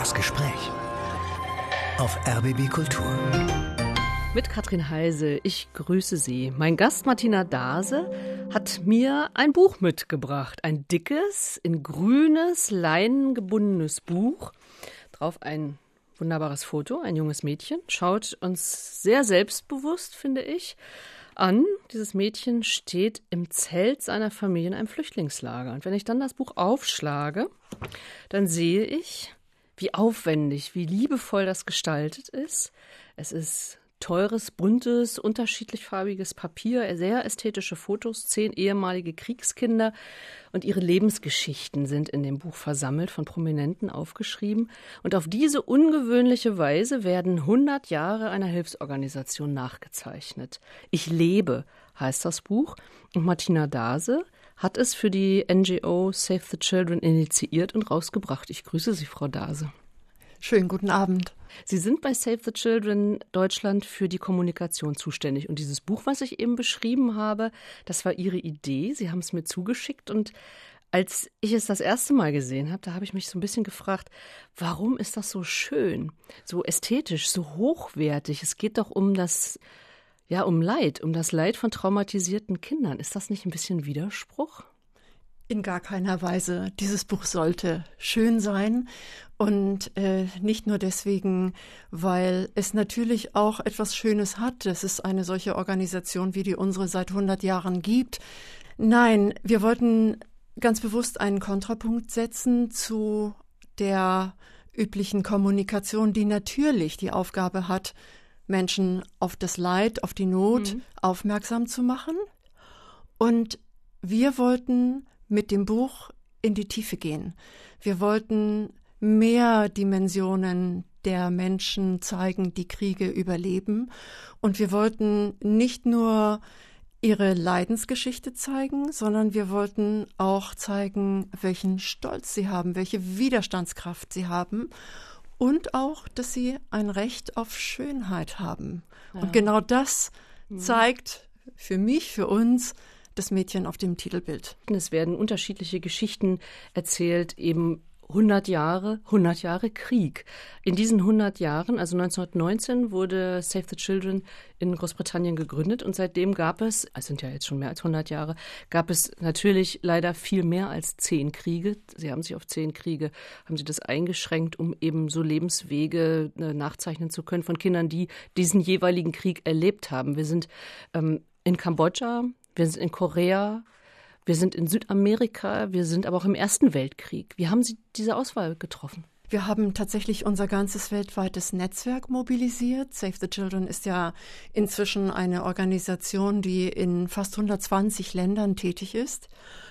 Das Gespräch auf RBB Kultur. Mit Katrin Heise, ich grüße Sie. Mein Gast Martina Dase hat mir ein Buch mitgebracht. Ein dickes, in grünes, Leinen gebundenes Buch. Drauf ein wunderbares Foto, ein junges Mädchen. Schaut uns sehr selbstbewusst, finde ich an. Dieses Mädchen steht im Zelt seiner Familie in einem Flüchtlingslager. Und wenn ich dann das Buch aufschlage, dann sehe ich, wie aufwendig, wie liebevoll das gestaltet ist. Es ist teures, buntes, unterschiedlich farbiges Papier, sehr ästhetische Fotos, zehn ehemalige Kriegskinder und ihre Lebensgeschichten sind in dem Buch versammelt, von Prominenten aufgeschrieben. Und auf diese ungewöhnliche Weise werden 100 Jahre einer Hilfsorganisation nachgezeichnet. Ich lebe heißt das Buch und Martina Dase hat es für die NGO Save the Children initiiert und rausgebracht. Ich grüße Sie, Frau Dase. Schönen guten Abend. Sie sind bei Save the Children Deutschland für die Kommunikation zuständig. Und dieses Buch, was ich eben beschrieben habe, das war Ihre Idee. Sie haben es mir zugeschickt. Und als ich es das erste Mal gesehen habe, da habe ich mich so ein bisschen gefragt, warum ist das so schön, so ästhetisch, so hochwertig? Es geht doch um das, ja, um Leid, um das Leid von traumatisierten Kindern. Ist das nicht ein bisschen Widerspruch? In gar keiner Weise. Dieses Buch sollte schön sein und äh, nicht nur deswegen, weil es natürlich auch etwas Schönes hat. dass Es eine solche Organisation, wie die unsere seit 100 Jahren gibt. Nein, wir wollten ganz bewusst einen Kontrapunkt setzen zu der üblichen Kommunikation, die natürlich die Aufgabe hat, Menschen auf das Leid, auf die Not mhm. aufmerksam zu machen. Und wir wollten mit dem Buch in die Tiefe gehen. Wir wollten mehr Dimensionen der Menschen zeigen, die Kriege überleben. Und wir wollten nicht nur ihre Leidensgeschichte zeigen, sondern wir wollten auch zeigen, welchen Stolz sie haben, welche Widerstandskraft sie haben und auch, dass sie ein Recht auf Schönheit haben. Ja. Und genau das mhm. zeigt für mich, für uns, das Mädchen auf dem Titelbild. Es werden unterschiedliche Geschichten erzählt, eben 100 Jahre, 100 Jahre Krieg. In diesen 100 Jahren, also 1919, wurde Save the Children in Großbritannien gegründet und seitdem gab es, es sind ja jetzt schon mehr als 100 Jahre, gab es natürlich leider viel mehr als zehn Kriege. Sie haben sich auf zehn Kriege, haben sie das eingeschränkt, um eben so Lebenswege äh, nachzeichnen zu können von Kindern, die diesen jeweiligen Krieg erlebt haben. Wir sind ähm, in Kambodscha, wir sind in Korea, wir sind in Südamerika, wir sind aber auch im Ersten Weltkrieg. Wie haben Sie diese Auswahl getroffen? Wir haben tatsächlich unser ganzes weltweites Netzwerk mobilisiert. Save the Children ist ja inzwischen eine Organisation, die in fast 120 Ländern tätig ist.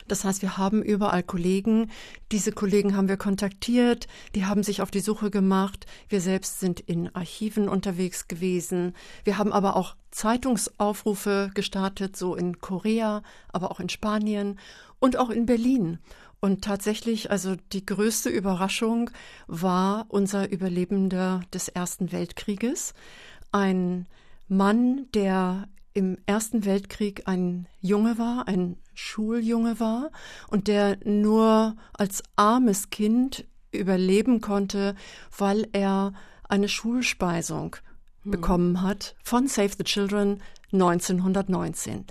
Das heißt, wir haben überall Kollegen. Diese Kollegen haben wir kontaktiert. Die haben sich auf die Suche gemacht. Wir selbst sind in Archiven unterwegs gewesen. Wir haben aber auch Zeitungsaufrufe gestartet, so in Korea, aber auch in Spanien und auch in Berlin. Und tatsächlich, also die größte Überraschung war unser Überlebender des Ersten Weltkrieges. Ein Mann, der im Ersten Weltkrieg ein Junge war, ein Schuljunge war und der nur als armes Kind überleben konnte, weil er eine Schulspeisung hm. bekommen hat von Save the Children 1919.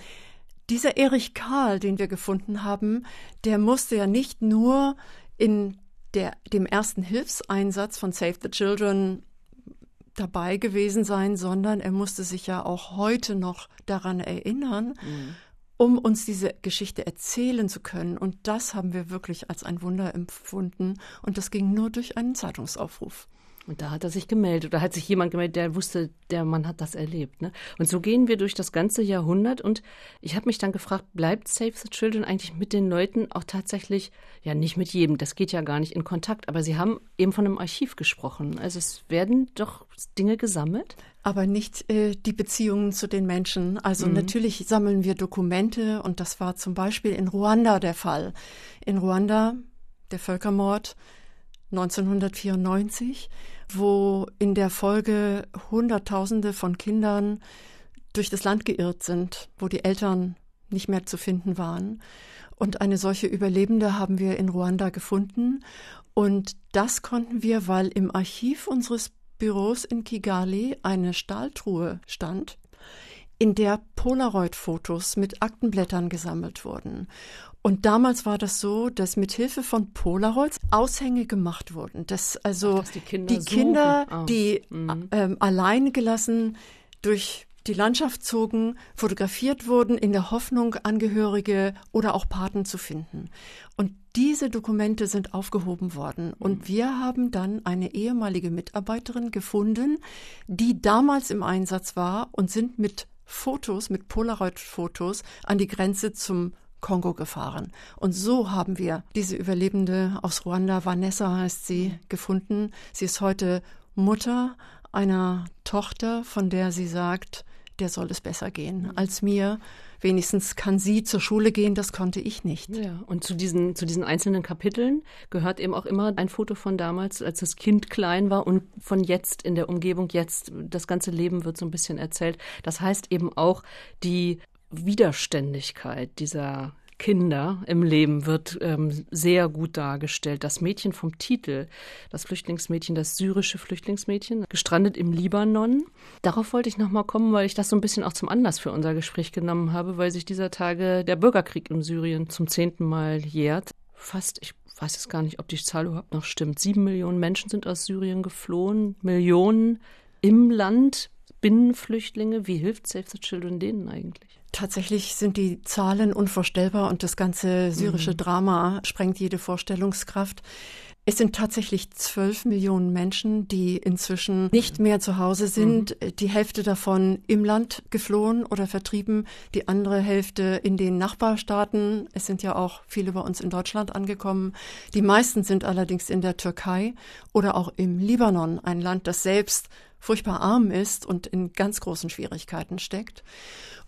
Dieser Erich Karl, den wir gefunden haben, der musste ja nicht nur in der, dem ersten Hilfseinsatz von Save the Children dabei gewesen sein, sondern er musste sich ja auch heute noch daran erinnern, mhm. um uns diese Geschichte erzählen zu können. Und das haben wir wirklich als ein Wunder empfunden. Und das ging nur durch einen Zeitungsaufruf. Und da hat er sich gemeldet oder hat sich jemand gemeldet, der wusste, der Mann hat das erlebt. Ne? Und so gehen wir durch das ganze Jahrhundert. Und ich habe mich dann gefragt, bleibt Save the Children eigentlich mit den Leuten auch tatsächlich, ja nicht mit jedem, das geht ja gar nicht in Kontakt, aber Sie haben eben von einem Archiv gesprochen. Also es werden doch Dinge gesammelt? Aber nicht äh, die Beziehungen zu den Menschen. Also mhm. natürlich sammeln wir Dokumente und das war zum Beispiel in Ruanda der Fall. In Ruanda, der Völkermord 1994 wo in der Folge Hunderttausende von Kindern durch das Land geirrt sind, wo die Eltern nicht mehr zu finden waren. Und eine solche Überlebende haben wir in Ruanda gefunden. Und das konnten wir, weil im Archiv unseres Büros in Kigali eine Stahltruhe stand, in der Polaroid-Fotos mit Aktenblättern gesammelt wurden. Und damals war das so, dass mit Hilfe von Polaroids Aushänge gemacht wurden. Dass also Ach, dass die Kinder, die, Kinder oh. die mhm. ähm, allein gelassen durch die Landschaft zogen, fotografiert wurden, in der Hoffnung, Angehörige oder auch Paten zu finden. Und diese Dokumente sind aufgehoben worden. Und mhm. wir haben dann eine ehemalige Mitarbeiterin gefunden, die damals im Einsatz war und sind mit Fotos, mit Polaroid-Fotos an die Grenze zum Kongo gefahren. Und so haben wir diese Überlebende aus Ruanda, Vanessa heißt sie, mhm. gefunden. Sie ist heute Mutter einer Tochter, von der sie sagt, der soll es besser gehen mhm. als mir. Wenigstens kann sie zur Schule gehen, das konnte ich nicht. Ja, und zu diesen, zu diesen einzelnen Kapiteln gehört eben auch immer ein Foto von damals, als das Kind klein war und von jetzt in der Umgebung jetzt. Das ganze Leben wird so ein bisschen erzählt. Das heißt eben auch die Widerständigkeit dieser Kinder im Leben wird ähm, sehr gut dargestellt. Das Mädchen vom Titel, das Flüchtlingsmädchen, das syrische Flüchtlingsmädchen, gestrandet im Libanon. Darauf wollte ich nochmal kommen, weil ich das so ein bisschen auch zum Anlass für unser Gespräch genommen habe, weil sich dieser Tage der Bürgerkrieg in Syrien zum zehnten Mal jährt. Fast, ich weiß es gar nicht, ob die Zahl überhaupt noch stimmt. Sieben Millionen Menschen sind aus Syrien geflohen, Millionen im Land, Binnenflüchtlinge. Wie hilft Save the Children denen eigentlich? Tatsächlich sind die Zahlen unvorstellbar und das ganze syrische mhm. Drama sprengt jede Vorstellungskraft. Es sind tatsächlich zwölf Millionen Menschen, die inzwischen nicht mehr zu Hause sind. Mhm. Die Hälfte davon im Land geflohen oder vertrieben, die andere Hälfte in den Nachbarstaaten. Es sind ja auch viele bei uns in Deutschland angekommen. Die meisten sind allerdings in der Türkei oder auch im Libanon, ein Land, das selbst furchtbar arm ist und in ganz großen Schwierigkeiten steckt.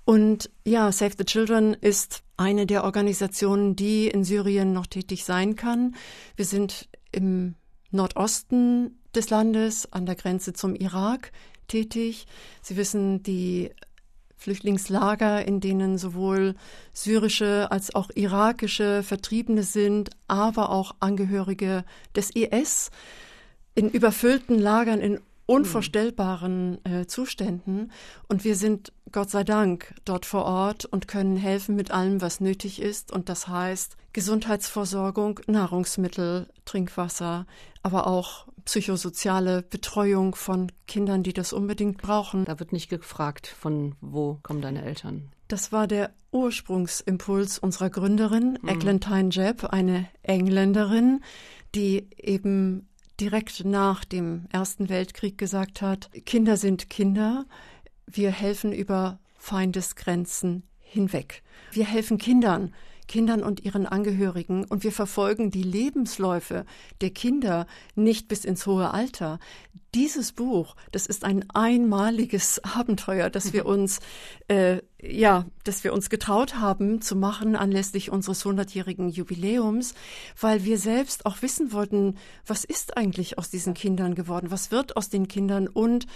Und ja, Save the Children ist eine der Organisationen, die in Syrien noch tätig sein kann. Wir sind im Nordosten des Landes an der Grenze zum Irak tätig. Sie wissen, die Flüchtlingslager, in denen sowohl syrische als auch irakische Vertriebene sind, aber auch Angehörige des IS in überfüllten Lagern in unvorstellbaren äh, Zuständen. Und wir sind Gott sei Dank dort vor Ort und können helfen mit allem, was nötig ist. Und das heißt Gesundheitsversorgung, Nahrungsmittel, Trinkwasser, aber auch psychosoziale Betreuung von Kindern, die das unbedingt brauchen. Da wird nicht gefragt, von wo kommen deine Eltern. Das war der Ursprungsimpuls unserer Gründerin, mhm. Eglantine Jebb, eine Engländerin, die eben direkt nach dem Ersten Weltkrieg gesagt hat, Kinder sind Kinder, wir helfen über Feindesgrenzen hinweg. Wir helfen Kindern, Kindern und ihren Angehörigen und wir verfolgen die Lebensläufe der Kinder nicht bis ins hohe Alter. Dieses Buch, das ist ein einmaliges Abenteuer, das wir uns äh, ja, dass wir uns getraut haben zu machen anlässlich unseres hundertjährigen Jubiläums, weil wir selbst auch wissen wollten, was ist eigentlich aus diesen Kindern geworden, was wird aus den Kindern und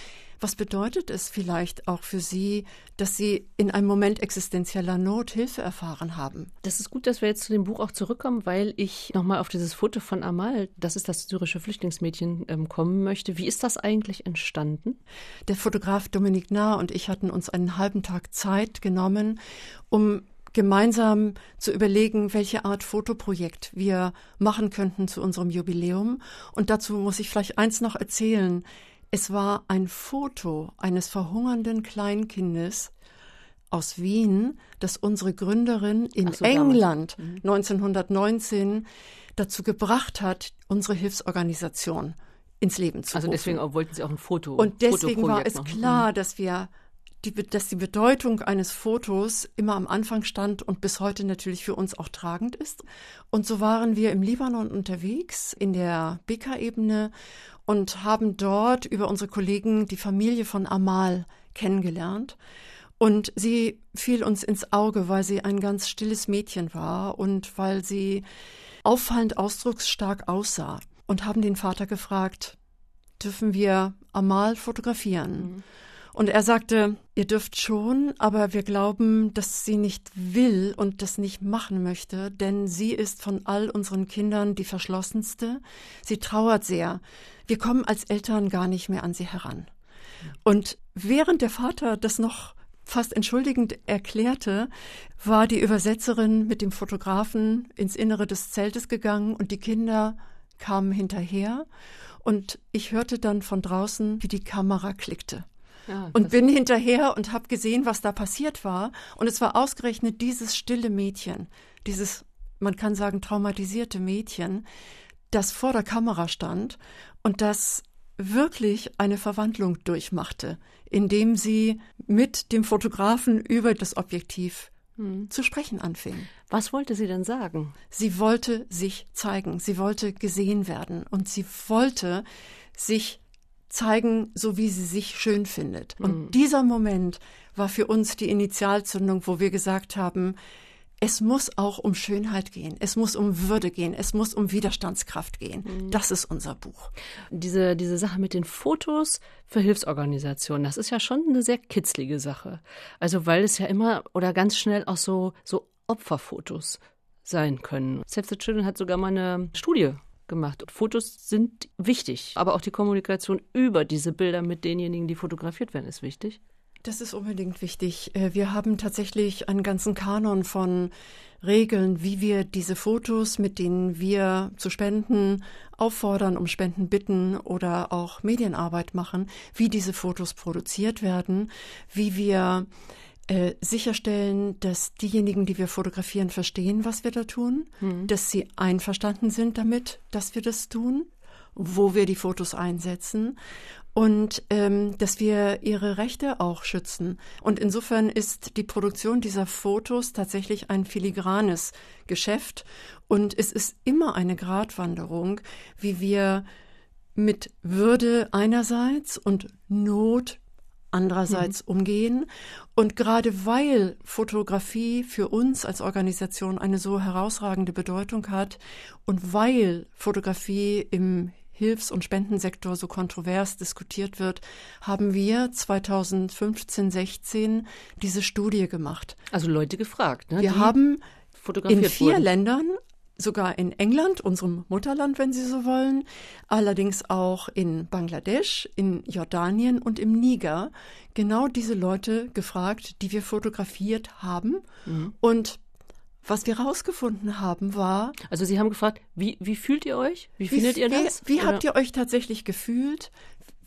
was bedeutet es vielleicht auch für sie, dass sie in einem Moment existenzieller Not Hilfe erfahren haben? Das ist gut, dass wir jetzt zu dem Buch auch zurückkommen, weil ich nochmal auf dieses Foto von Amal, das ist das syrische Flüchtlingsmädchen, ähm, kommen möchte. Wie ist das eigentlich entstanden? Der Fotograf Dominik Nahr und ich hatten uns einen halben Tag Zeit genommen, um gemeinsam zu überlegen, welche Art Fotoprojekt wir machen könnten zu unserem Jubiläum. Und dazu muss ich vielleicht eins noch erzählen. Es war ein Foto eines verhungernden Kleinkindes aus Wien, das unsere Gründerin in so, England mhm. 1919 dazu gebracht hat, unsere Hilfsorganisation ins Leben zu Also deswegen auch, wollten Sie auch ein Foto. Und deswegen war es machen. klar, mhm. dass wir die, dass die Bedeutung eines Fotos immer am Anfang stand und bis heute natürlich für uns auch tragend ist. Und so waren wir im Libanon unterwegs, in der Beka-Ebene und haben dort über unsere Kollegen die Familie von Amal kennengelernt. Und sie fiel uns ins Auge, weil sie ein ganz stilles Mädchen war und weil sie auffallend ausdrucksstark aussah. Und haben den Vater gefragt, dürfen wir Amal fotografieren? Mhm. Und er sagte, ihr dürft schon, aber wir glauben, dass sie nicht will und das nicht machen möchte, denn sie ist von all unseren Kindern die verschlossenste. Sie trauert sehr. Wir kommen als Eltern gar nicht mehr an sie heran. Und während der Vater das noch fast entschuldigend erklärte, war die Übersetzerin mit dem Fotografen ins Innere des Zeltes gegangen und die Kinder kamen hinterher und ich hörte dann von draußen, wie die Kamera klickte. Ja, und bin hinterher und habe gesehen, was da passiert war. Und es war ausgerechnet dieses stille Mädchen, dieses, man kann sagen, traumatisierte Mädchen, das vor der Kamera stand und das wirklich eine Verwandlung durchmachte, indem sie mit dem Fotografen über das Objektiv hm. zu sprechen anfing. Was wollte sie denn sagen? Sie wollte sich zeigen, sie wollte gesehen werden und sie wollte sich zeigen, so wie sie sich schön findet. Und hm. dieser Moment war für uns die Initialzündung, wo wir gesagt haben, es muss auch um Schönheit gehen, es muss um Würde gehen, es muss um Widerstandskraft gehen. Mhm. Das ist unser Buch. Diese, diese Sache mit den Fotos für Hilfsorganisationen, das ist ja schon eine sehr kitzlige Sache. Also weil es ja immer oder ganz schnell auch so, so Opferfotos sein können. Save the Children hat sogar mal eine Studie gemacht. Fotos sind wichtig, aber auch die Kommunikation über diese Bilder mit denjenigen, die fotografiert werden, ist wichtig. Das ist unbedingt wichtig. Äh, wir haben tatsächlich einen ganzen Kanon von Regeln, wie wir diese Fotos, mit denen wir zu Spenden auffordern, um Spenden bitten oder auch Medienarbeit machen, wie diese Fotos produziert werden, wie wir äh, sicherstellen, dass diejenigen, die wir fotografieren, verstehen, was wir da tun, mhm. dass sie einverstanden sind damit, dass wir das tun, wo wir die Fotos einsetzen und ähm, dass wir ihre Rechte auch schützen. Und insofern ist die Produktion dieser Fotos tatsächlich ein filigranes Geschäft und es ist immer eine Gratwanderung, wie wir mit Würde einerseits und Not andererseits mhm. umgehen. Und gerade weil Fotografie für uns als Organisation eine so herausragende Bedeutung hat und weil Fotografie im Hilfs- und Spendensektor so kontrovers diskutiert wird, haben wir 2015, 16 diese Studie gemacht. Also Leute gefragt. Ne? Wir haben in vier wurden. Ländern sogar in England, unserem Mutterland, wenn Sie so wollen, allerdings auch in Bangladesch, in Jordanien und im Niger genau diese Leute gefragt, die wir fotografiert haben. Mhm. Und was wir herausgefunden haben, war. Also Sie haben gefragt, wie, wie fühlt ihr euch? Wie, wie findet ihr das? Wie, wie habt ihr euch tatsächlich gefühlt?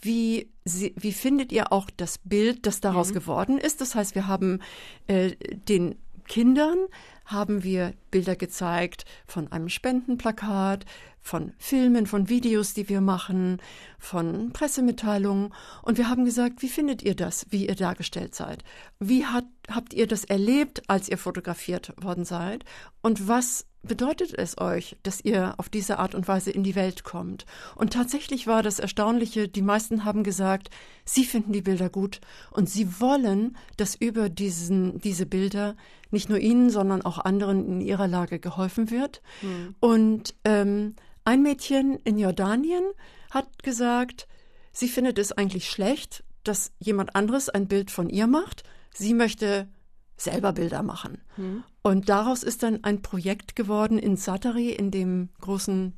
Wie, wie findet ihr auch das Bild, das daraus mhm. geworden ist? Das heißt, wir haben äh, den Kindern haben wir Bilder gezeigt von einem Spendenplakat, von Filmen, von Videos, die wir machen, von Pressemitteilungen. Und wir haben gesagt, wie findet ihr das, wie ihr dargestellt seid? Wie hat, habt ihr das erlebt, als ihr fotografiert worden seid? Und was bedeutet es euch, dass ihr auf diese Art und Weise in die Welt kommt? Und tatsächlich war das Erstaunliche, die meisten haben gesagt, sie finden die Bilder gut und sie wollen, dass über diesen, diese Bilder nicht nur ihnen, sondern auch anderen in ihrer Lage geholfen wird. Mhm. Und ähm, ein Mädchen in Jordanien hat gesagt, sie findet es eigentlich schlecht, dass jemand anderes ein Bild von ihr macht. Sie möchte selber Bilder machen. Hm. Und daraus ist dann ein Projekt geworden in Satari, in dem großen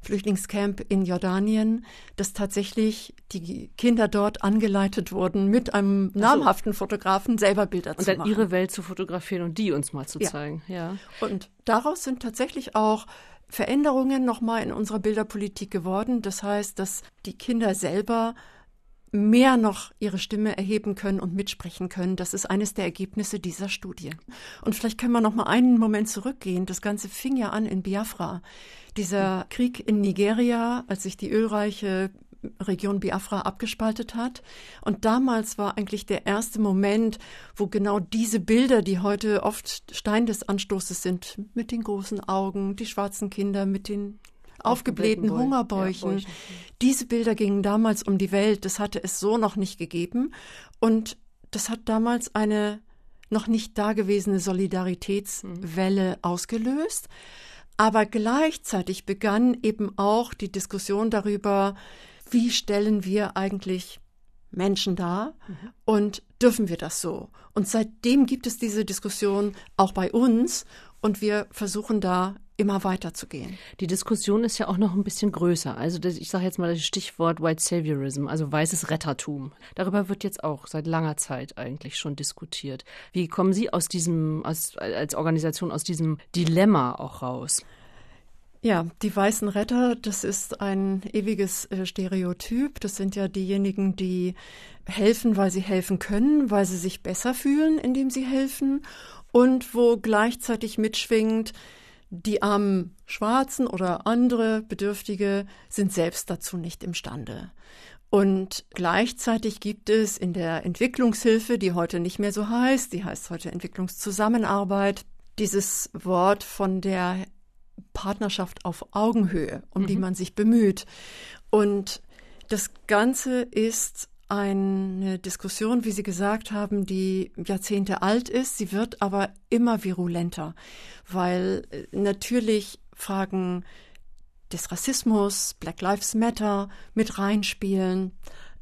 Flüchtlingscamp in Jordanien, dass tatsächlich die Kinder dort angeleitet wurden, mit einem namhaften Fotografen selber Bilder und zu machen. Und dann ihre Welt zu fotografieren und die uns mal zu ja. zeigen. Ja. Und daraus sind tatsächlich auch Veränderungen nochmal in unserer Bilderpolitik geworden. Das heißt, dass die Kinder selber mehr noch ihre Stimme erheben können und mitsprechen können. Das ist eines der Ergebnisse dieser Studie. Und vielleicht können wir noch mal einen Moment zurückgehen. Das Ganze fing ja an in Biafra. Dieser Krieg in Nigeria, als sich die ölreiche Region Biafra abgespaltet hat. Und damals war eigentlich der erste Moment, wo genau diese Bilder, die heute oft Stein des Anstoßes sind, mit den großen Augen, die schwarzen Kinder mit den aufgeblähten Hungerbäuchen, ja, diese Bilder gingen damals um die Welt. Das hatte es so noch nicht gegeben. Und das hat damals eine noch nicht dagewesene Solidaritätswelle mhm. ausgelöst. Aber gleichzeitig begann eben auch die Diskussion darüber, wie stellen wir eigentlich Menschen da mhm. und dürfen wir das so? Und seitdem gibt es diese Diskussion auch bei uns und wir versuchen da immer weiter zu gehen. Die Diskussion ist ja auch noch ein bisschen größer. Also das, ich sage jetzt mal das Stichwort White Saviorism, also weißes Rettertum. Darüber wird jetzt auch seit langer Zeit eigentlich schon diskutiert. Wie kommen Sie aus diesem, aus, als Organisation aus diesem Dilemma auch raus? Ja, die weißen Retter, das ist ein ewiges äh, Stereotyp. Das sind ja diejenigen, die helfen, weil sie helfen können, weil sie sich besser fühlen, indem sie helfen und wo gleichzeitig mitschwingt, die armen Schwarzen oder andere Bedürftige sind selbst dazu nicht imstande. Und gleichzeitig gibt es in der Entwicklungshilfe, die heute nicht mehr so heißt, die heißt heute Entwicklungszusammenarbeit, dieses Wort von der Partnerschaft auf Augenhöhe, um mhm. die man sich bemüht. Und das Ganze ist eine Diskussion, wie Sie gesagt haben, die Jahrzehnte alt ist. Sie wird aber immer virulenter, weil äh, natürlich Fragen des Rassismus, Black Lives Matter mit reinspielen.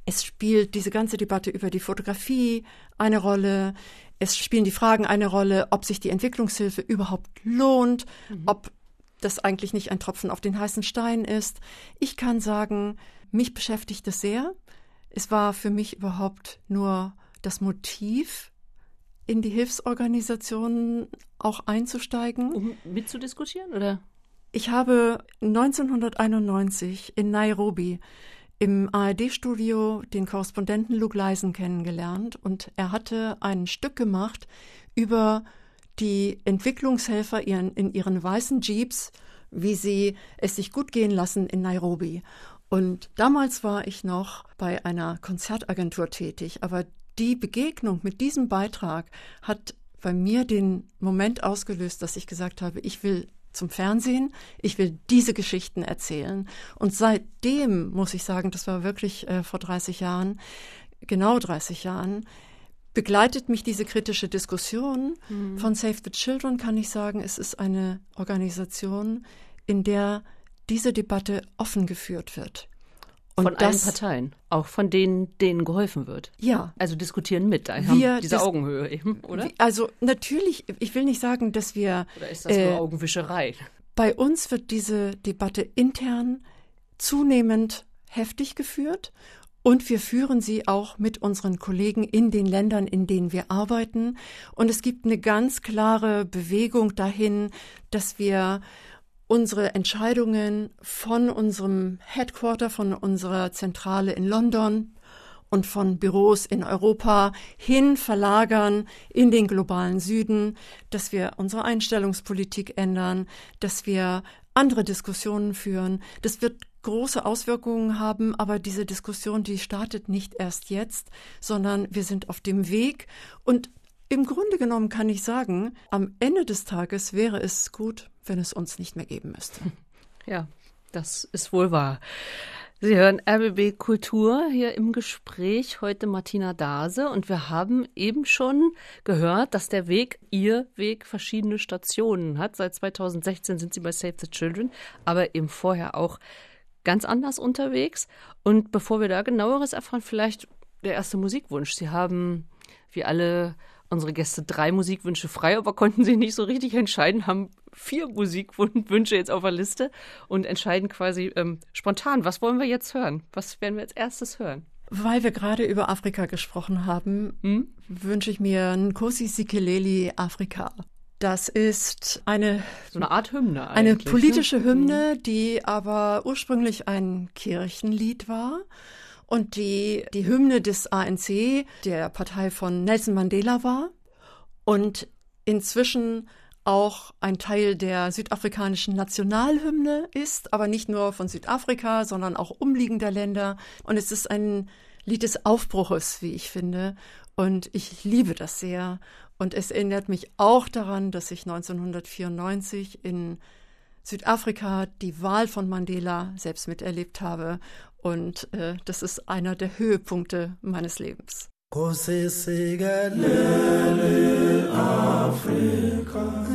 Es spielt diese ganze Debatte über die Fotografie eine Rolle. Es spielen die Fragen eine Rolle, ob sich die Entwicklungshilfe überhaupt lohnt, mhm. ob das eigentlich nicht ein Tropfen auf den heißen Stein ist. Ich kann sagen, mich beschäftigt es sehr. Es war für mich überhaupt nur das Motiv, in die Hilfsorganisationen auch einzusteigen. Um mitzudiskutieren, oder? Ich habe 1991 in Nairobi im ARD-Studio den Korrespondenten Luke Leisen kennengelernt und er hatte ein Stück gemacht über die Entwicklungshelfer ihren, in ihren weißen Jeeps, wie sie es sich gut gehen lassen in Nairobi. Und damals war ich noch bei einer Konzertagentur tätig, aber die Begegnung mit diesem Beitrag hat bei mir den Moment ausgelöst, dass ich gesagt habe, ich will zum Fernsehen, ich will diese Geschichten erzählen. Und seitdem muss ich sagen, das war wirklich äh, vor 30 Jahren, genau 30 Jahren, begleitet mich diese kritische Diskussion. Mhm. Von Save the Children kann ich sagen, es ist eine Organisation, in der diese Debatte offen geführt wird. Und von das, allen Parteien, auch von denen, denen geholfen wird. Ja. Also diskutieren mit, wir, diese das, Augenhöhe eben, oder? Also natürlich, ich will nicht sagen, dass wir. Oder ist das äh, nur Augenwischerei? Bei uns wird diese Debatte intern zunehmend heftig geführt und wir führen sie auch mit unseren Kollegen in den Ländern, in denen wir arbeiten. Und es gibt eine ganz klare Bewegung dahin, dass wir unsere Entscheidungen von unserem Headquarter, von unserer Zentrale in London und von Büros in Europa hin verlagern in den globalen Süden, dass wir unsere Einstellungspolitik ändern, dass wir andere Diskussionen führen. Das wird große Auswirkungen haben, aber diese Diskussion, die startet nicht erst jetzt, sondern wir sind auf dem Weg und im Grunde genommen kann ich sagen, am Ende des Tages wäre es gut, wenn es uns nicht mehr geben müsste. Ja, das ist wohl wahr. Sie hören RBB Kultur hier im Gespräch heute Martina Dase und wir haben eben schon gehört, dass der Weg, Ihr Weg, verschiedene Stationen hat. Seit 2016 sind Sie bei Save the Children, aber eben vorher auch ganz anders unterwegs. Und bevor wir da genaueres erfahren, vielleicht der erste Musikwunsch. Sie haben, wie alle unsere Gäste drei Musikwünsche frei, aber konnten sich nicht so richtig entscheiden, haben vier Musikwünsche jetzt auf der Liste und entscheiden quasi ähm, spontan, was wollen wir jetzt hören? Was werden wir als erstes hören? Weil wir gerade über Afrika gesprochen haben, hm? wünsche ich mir Nkosi Sikeleli Afrika. Das ist eine so eine Art Hymne, eine ne? politische ne? Hymne, die aber ursprünglich ein Kirchenlied war und die die Hymne des ANC, der Partei von Nelson Mandela war und inzwischen auch ein Teil der südafrikanischen Nationalhymne ist, aber nicht nur von Südafrika, sondern auch umliegender Länder. Und es ist ein Lied des Aufbruches, wie ich finde. Und ich liebe das sehr. Und es erinnert mich auch daran, dass ich 1994 in Südafrika die Wahl von Mandela selbst miterlebt habe. Und äh, das ist einer der Höhepunkte meines Lebens. Afrika.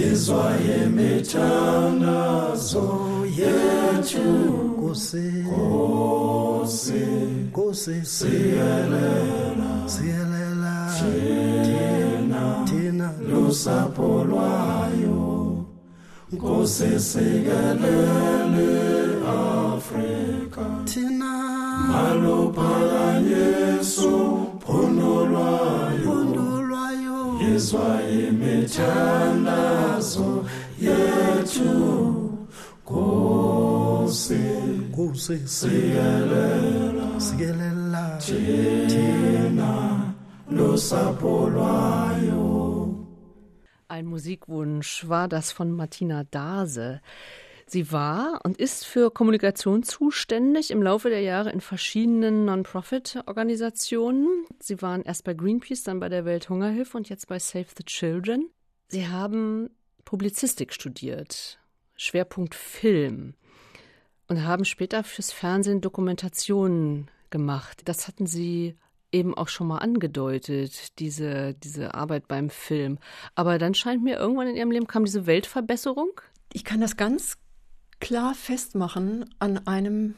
Yezwa yemithandazo yethu Nkosi Nkosi Nkosi siyelela siyelela thina thina lusapho lwayo. Nkosi sikelele Afrika. Thina. Maluphakanyeso phondo lwayo. Lwayo. Yezwa imithandazo yethu. Nkosi Nkosi siyelela siyelela thina. Lusapho lwayo Ein Musikwunsch war das von Martina Dase. Sie war und ist für Kommunikation zuständig im Laufe der Jahre in verschiedenen Non-Profit-Organisationen. Sie waren erst bei Greenpeace, dann bei der Welthungerhilfe und jetzt bei Save the Children. Sie haben Publizistik studiert, Schwerpunkt Film und haben später fürs Fernsehen Dokumentationen gemacht. Das hatten Sie eben auch schon mal angedeutet, diese, diese Arbeit beim Film. Aber dann scheint mir irgendwann in Ihrem Leben kam diese Weltverbesserung. Ich kann das ganz klar festmachen an einem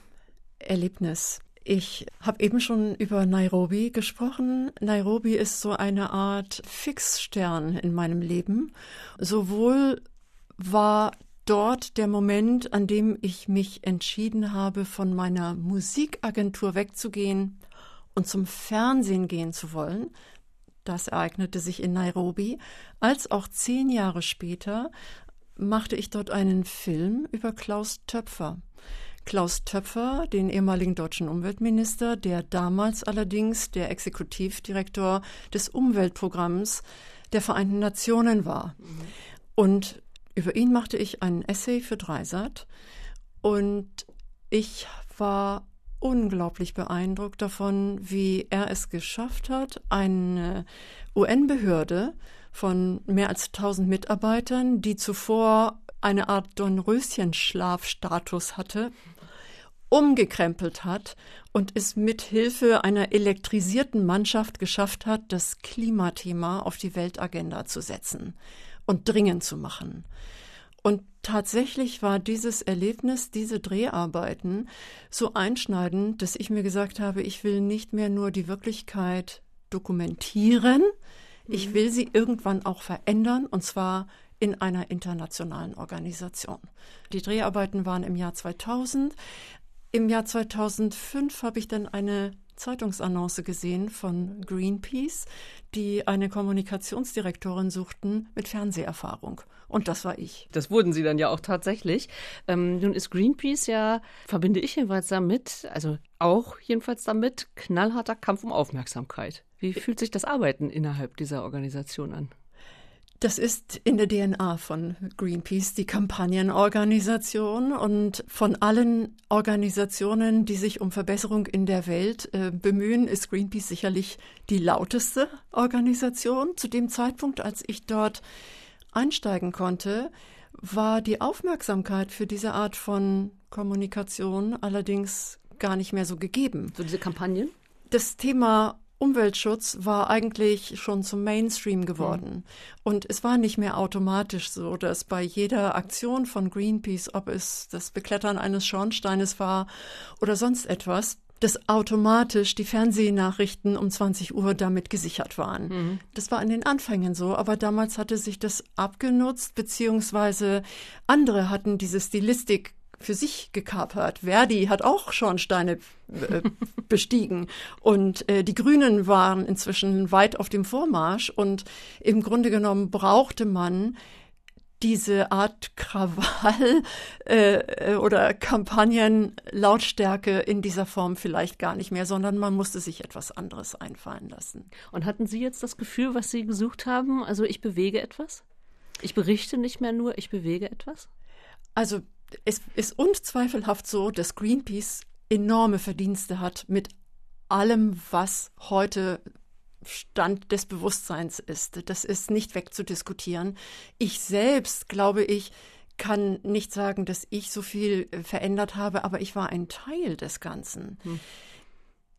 Erlebnis. Ich habe eben schon über Nairobi gesprochen. Nairobi ist so eine Art Fixstern in meinem Leben. Sowohl war dort der Moment, an dem ich mich entschieden habe, von meiner Musikagentur wegzugehen und zum Fernsehen gehen zu wollen. Das ereignete sich in Nairobi, als auch zehn Jahre später machte ich dort einen Film über Klaus Töpfer. Klaus Töpfer, den ehemaligen deutschen Umweltminister, der damals allerdings der Exekutivdirektor des Umweltprogramms der Vereinten Nationen war. Und über ihn machte ich einen Essay für Dreisat und ich war unglaublich beeindruckt davon, wie er es geschafft hat, eine UN-Behörde von mehr als 1000 Mitarbeitern, die zuvor eine Art Dornröschenschlafstatus hatte, umgekrempelt hat und es mit Hilfe einer elektrisierten Mannschaft geschafft hat, das Klimathema auf die Weltagenda zu setzen und dringend zu machen. Tatsächlich war dieses Erlebnis, diese Dreharbeiten so einschneidend, dass ich mir gesagt habe, ich will nicht mehr nur die Wirklichkeit dokumentieren, ich mhm. will sie irgendwann auch verändern, und zwar in einer internationalen Organisation. Die Dreharbeiten waren im Jahr 2000. Im Jahr 2005 habe ich dann eine Zeitungsannonce gesehen von Greenpeace, die eine Kommunikationsdirektorin suchten mit Fernseherfahrung. Und das war ich. Das wurden Sie dann ja auch tatsächlich. Ähm, nun ist Greenpeace ja, verbinde ich jedenfalls damit, also auch jedenfalls damit, knallharter Kampf um Aufmerksamkeit. Wie fühlt sich das Arbeiten innerhalb dieser Organisation an? Das ist in der DNA von Greenpeace die Kampagnenorganisation und von allen Organisationen, die sich um Verbesserung in der Welt äh, bemühen, ist Greenpeace sicherlich die lauteste Organisation. Zu dem Zeitpunkt, als ich dort einsteigen konnte, war die Aufmerksamkeit für diese Art von Kommunikation allerdings gar nicht mehr so gegeben. So diese Kampagnen? Das Thema Umweltschutz war eigentlich schon zum Mainstream geworden. Und es war nicht mehr automatisch so, dass bei jeder Aktion von Greenpeace, ob es das Beklettern eines Schornsteines war oder sonst etwas, dass automatisch die Fernsehnachrichten um 20 Uhr damit gesichert waren. Mhm. Das war an den Anfängen so, aber damals hatte sich das abgenutzt, beziehungsweise andere hatten diese Stilistik für sich gekapert. Verdi hat auch Schornsteine äh, bestiegen und äh, die Grünen waren inzwischen weit auf dem Vormarsch und im Grunde genommen brauchte man diese Art Krawall äh, oder Kampagnenlautstärke in dieser Form vielleicht gar nicht mehr, sondern man musste sich etwas anderes einfallen lassen. Und hatten Sie jetzt das Gefühl, was Sie gesucht haben? Also ich bewege etwas? Ich berichte nicht mehr nur, ich bewege etwas? Also es ist unzweifelhaft so, dass Greenpeace enorme Verdienste hat mit allem, was heute Stand des Bewusstseins ist. Das ist nicht wegzudiskutieren. Ich selbst, glaube ich, kann nicht sagen, dass ich so viel verändert habe, aber ich war ein Teil des Ganzen. Hm.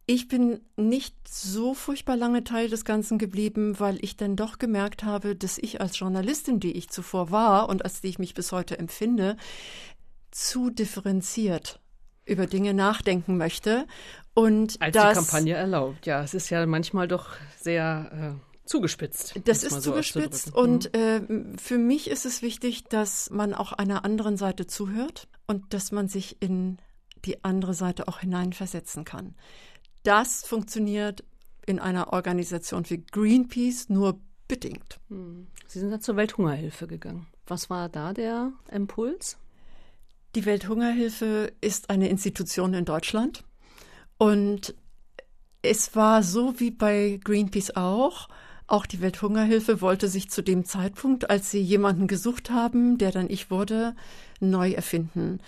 Ich bin nicht so furchtbar lange Teil des Ganzen geblieben, weil ich dann doch gemerkt habe, dass ich als Journalistin, die ich zuvor war und als die ich mich bis heute empfinde, zu differenziert über Dinge nachdenken möchte. Und als das, die Kampagne erlaubt, ja, es ist ja manchmal doch sehr äh, zugespitzt. Das ist so zugespitzt und äh, für mich ist es wichtig, dass man auch einer anderen Seite zuhört und dass man sich in die andere Seite auch hineinversetzen kann. Das funktioniert in einer Organisation wie Greenpeace nur bedingt. Hm. Sie sind dann zur Welthungerhilfe gegangen. Was war da der Impuls? Die Welthungerhilfe ist eine Institution in Deutschland und es war so wie bei Greenpeace auch. Auch die Welthungerhilfe wollte sich zu dem Zeitpunkt, als sie jemanden gesucht haben, der dann ich wurde, neu erfinden.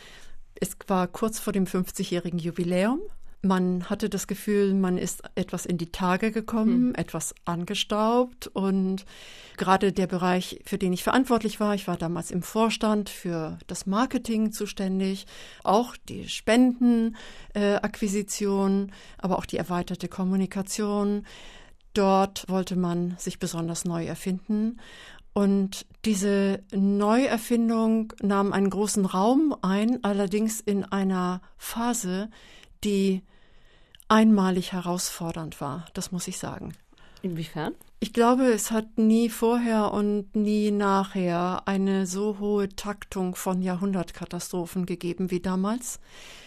Es war kurz vor dem 50-jährigen Jubiläum man hatte das Gefühl, man ist etwas in die Tage gekommen, mhm. etwas angestaubt und gerade der Bereich, für den ich verantwortlich war, ich war damals im Vorstand für das Marketing zuständig, auch die Spendenakquisition, äh, aber auch die erweiterte Kommunikation. Dort wollte man sich besonders neu erfinden. Und diese Neuerfindung nahm einen großen Raum ein, allerdings in einer Phase, die einmalig herausfordernd war, das muss ich sagen. Inwiefern? Ich glaube, es hat nie vorher und nie nachher eine so hohe Taktung von Jahrhundertkatastrophen gegeben wie damals.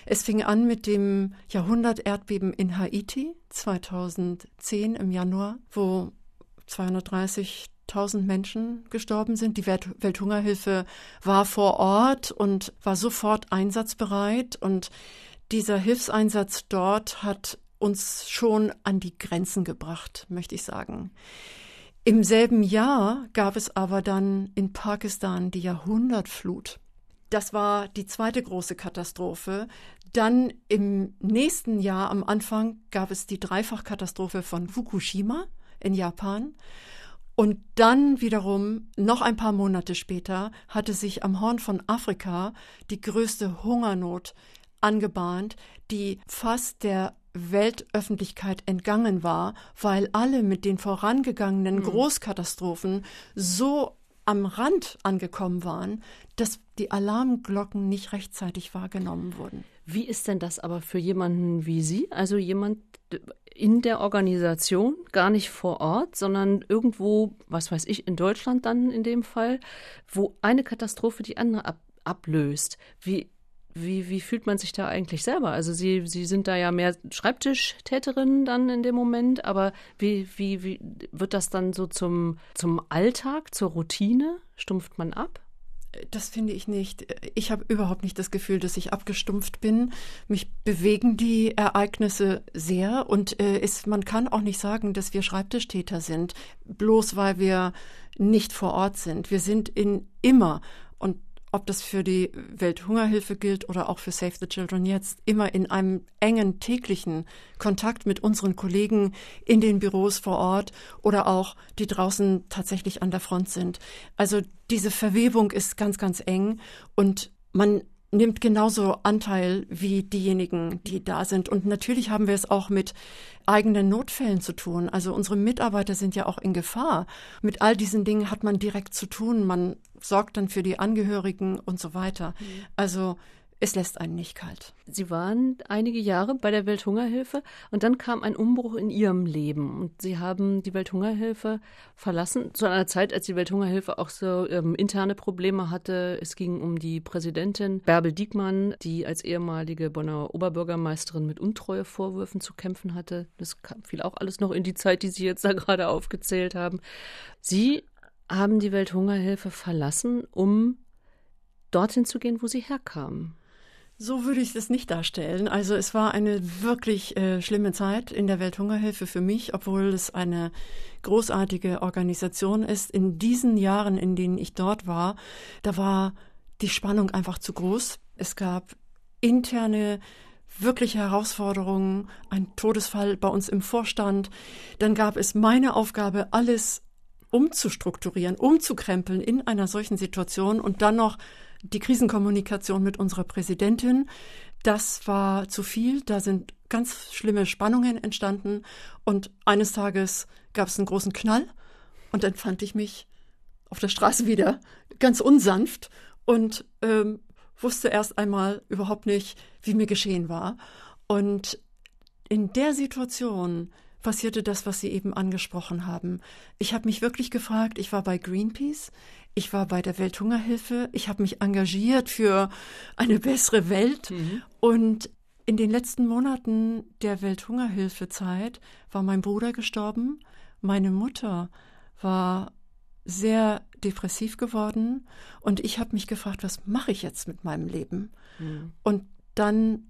Es fing an mit dem Jahrhunderterdbeben in Haiti 2010 im Januar, wo 230.000 Menschen gestorben sind. Die Welt Welthungerhilfe war vor Ort und war sofort einsatzbereit und dieser Hilfseinsatz dort hat uns schon an die Grenzen gebracht, möchte ich sagen. Im selben Jahr gab es aber dann in Pakistan die Jahrhundertflut. Das war die zweite große Katastrophe. Dann im nächsten Jahr am Anfang gab es die Dreifachkatastrophe von Fukushima in Japan. Und dann wiederum, noch ein paar Monate später, hatte sich am Horn von Afrika die größte Hungernot angebahnt, die fast der Weltöffentlichkeit entgangen war, weil alle mit den vorangegangenen mhm. Großkatastrophen so am Rand angekommen waren, dass die Alarmglocken nicht rechtzeitig wahrgenommen wurden. Wie ist denn das aber für jemanden wie Sie, also jemand in der Organisation, gar nicht vor Ort, sondern irgendwo, was weiß ich, in Deutschland dann in dem Fall, wo eine Katastrophe die andere ab ablöst? Wie wie, wie fühlt man sich da eigentlich selber? Also Sie, Sie sind da ja mehr Schreibtischtäterin dann in dem Moment, aber wie, wie, wie wird das dann so zum, zum Alltag, zur Routine? Stumpft man ab? Das finde ich nicht. Ich habe überhaupt nicht das Gefühl, dass ich abgestumpft bin. Mich bewegen die Ereignisse sehr und äh, es, man kann auch nicht sagen, dass wir Schreibtischtäter sind, bloß weil wir nicht vor Ort sind. Wir sind in immer und ob das für die Welthungerhilfe gilt oder auch für Save the Children jetzt, immer in einem engen täglichen Kontakt mit unseren Kollegen in den Büros vor Ort oder auch die draußen tatsächlich an der Front sind. Also diese Verwebung ist ganz, ganz eng und man nimmt genauso Anteil wie diejenigen, die da sind. Und natürlich haben wir es auch mit eigenen Notfällen zu tun. Also unsere Mitarbeiter sind ja auch in Gefahr. Mit all diesen Dingen hat man direkt zu tun. Man sorgt dann für die Angehörigen und so weiter. Mhm. Also es lässt einen nicht kalt. Sie waren einige Jahre bei der Welthungerhilfe und dann kam ein Umbruch in Ihrem Leben und Sie haben die Welthungerhilfe verlassen zu einer Zeit, als die Welthungerhilfe auch so ähm, interne Probleme hatte. Es ging um die Präsidentin Bärbel Diekmann, die als ehemalige Bonner Oberbürgermeisterin mit Untreuevorwürfen zu kämpfen hatte. Das fiel auch alles noch in die Zeit, die Sie jetzt da gerade aufgezählt haben. Sie haben die Welthungerhilfe verlassen, um dorthin zu gehen, wo Sie herkamen. So würde ich es nicht darstellen. Also es war eine wirklich äh, schlimme Zeit in der Welthungerhilfe für mich, obwohl es eine großartige Organisation ist. In diesen Jahren, in denen ich dort war, da war die Spannung einfach zu groß. Es gab interne wirkliche Herausforderungen, ein Todesfall bei uns im Vorstand. Dann gab es meine Aufgabe, alles umzustrukturieren, umzukrempeln in einer solchen Situation und dann noch die Krisenkommunikation mit unserer Präsidentin. das war zu viel. Da sind ganz schlimme Spannungen entstanden. Und eines Tages gab es einen großen Knall. Und dann fand ich mich auf der Straße wieder ganz unsanft und ähm, wusste erst einmal überhaupt nicht, wie mir geschehen war. Und in der Situation passierte das, was Sie eben angesprochen haben. Ich habe mich wirklich gefragt, ich war bei Greenpeace, ich war bei der Welthungerhilfe, ich habe mich engagiert für eine bessere Welt mhm. und in den letzten Monaten der Welthungerhilfezeit war mein Bruder gestorben, meine Mutter war sehr depressiv geworden und ich habe mich gefragt, was mache ich jetzt mit meinem Leben? Mhm. Und dann